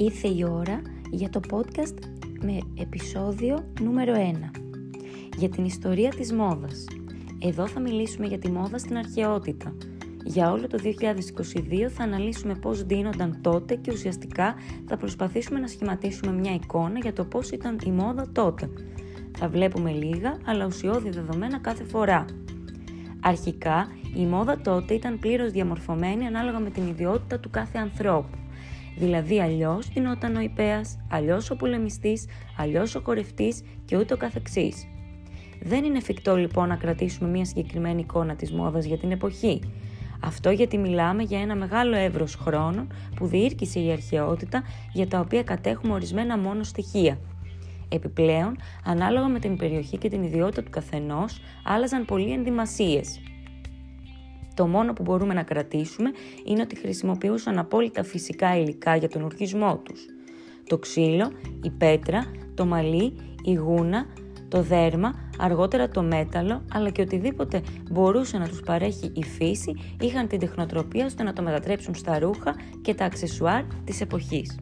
Ήρθε η ώρα για το podcast με επεισόδιο νούμερο 1 για την ιστορία της μόδας. Εδώ θα μιλήσουμε για τη μόδα στην αρχαιότητα. Για όλο το 2022 θα αναλύσουμε πώς δίνονταν τότε και ουσιαστικά θα προσπαθήσουμε να σχηματίσουμε μια εικόνα για το πώς ήταν η μόδα τότε. Θα βλέπουμε λίγα αλλά ουσιώδη δεδομένα κάθε φορά. Αρχικά, η μόδα τότε ήταν πλήρως διαμορφωμένη ανάλογα με την ιδιότητα του κάθε ανθρώπου. Δηλαδή αλλιώς δινόταν ο υπέας, αλλιώς ο πολεμιστής, αλλιώς ο κορευτής και ούτω καθεξής. Δεν είναι εφικτό λοιπόν να κρατήσουμε μια συγκεκριμένη εικόνα της μόδας για την εποχή. Αυτό γιατί μιλάμε για ένα μεγάλο εύρος χρόνων που διήρκησε η αρχαιότητα για τα οποία κατέχουμε ορισμένα μόνο στοιχεία. Επιπλέον, ανάλογα με την περιοχή και την ιδιότητα του καθενός, άλλαζαν πολλοί ενδυμασίες. Το μόνο που μπορούμε να κρατήσουμε είναι ότι χρησιμοποιούσαν απόλυτα φυσικά υλικά για τον ουρκισμό τους. Το ξύλο, η πέτρα, το μαλλί, η γούνα, το δέρμα, αργότερα το μέταλλο, αλλά και οτιδήποτε μπορούσε να τους παρέχει η φύση, είχαν την τεχνοτροπία ώστε να το μετατρέψουν στα ρούχα και τα αξεσουάρ της εποχής.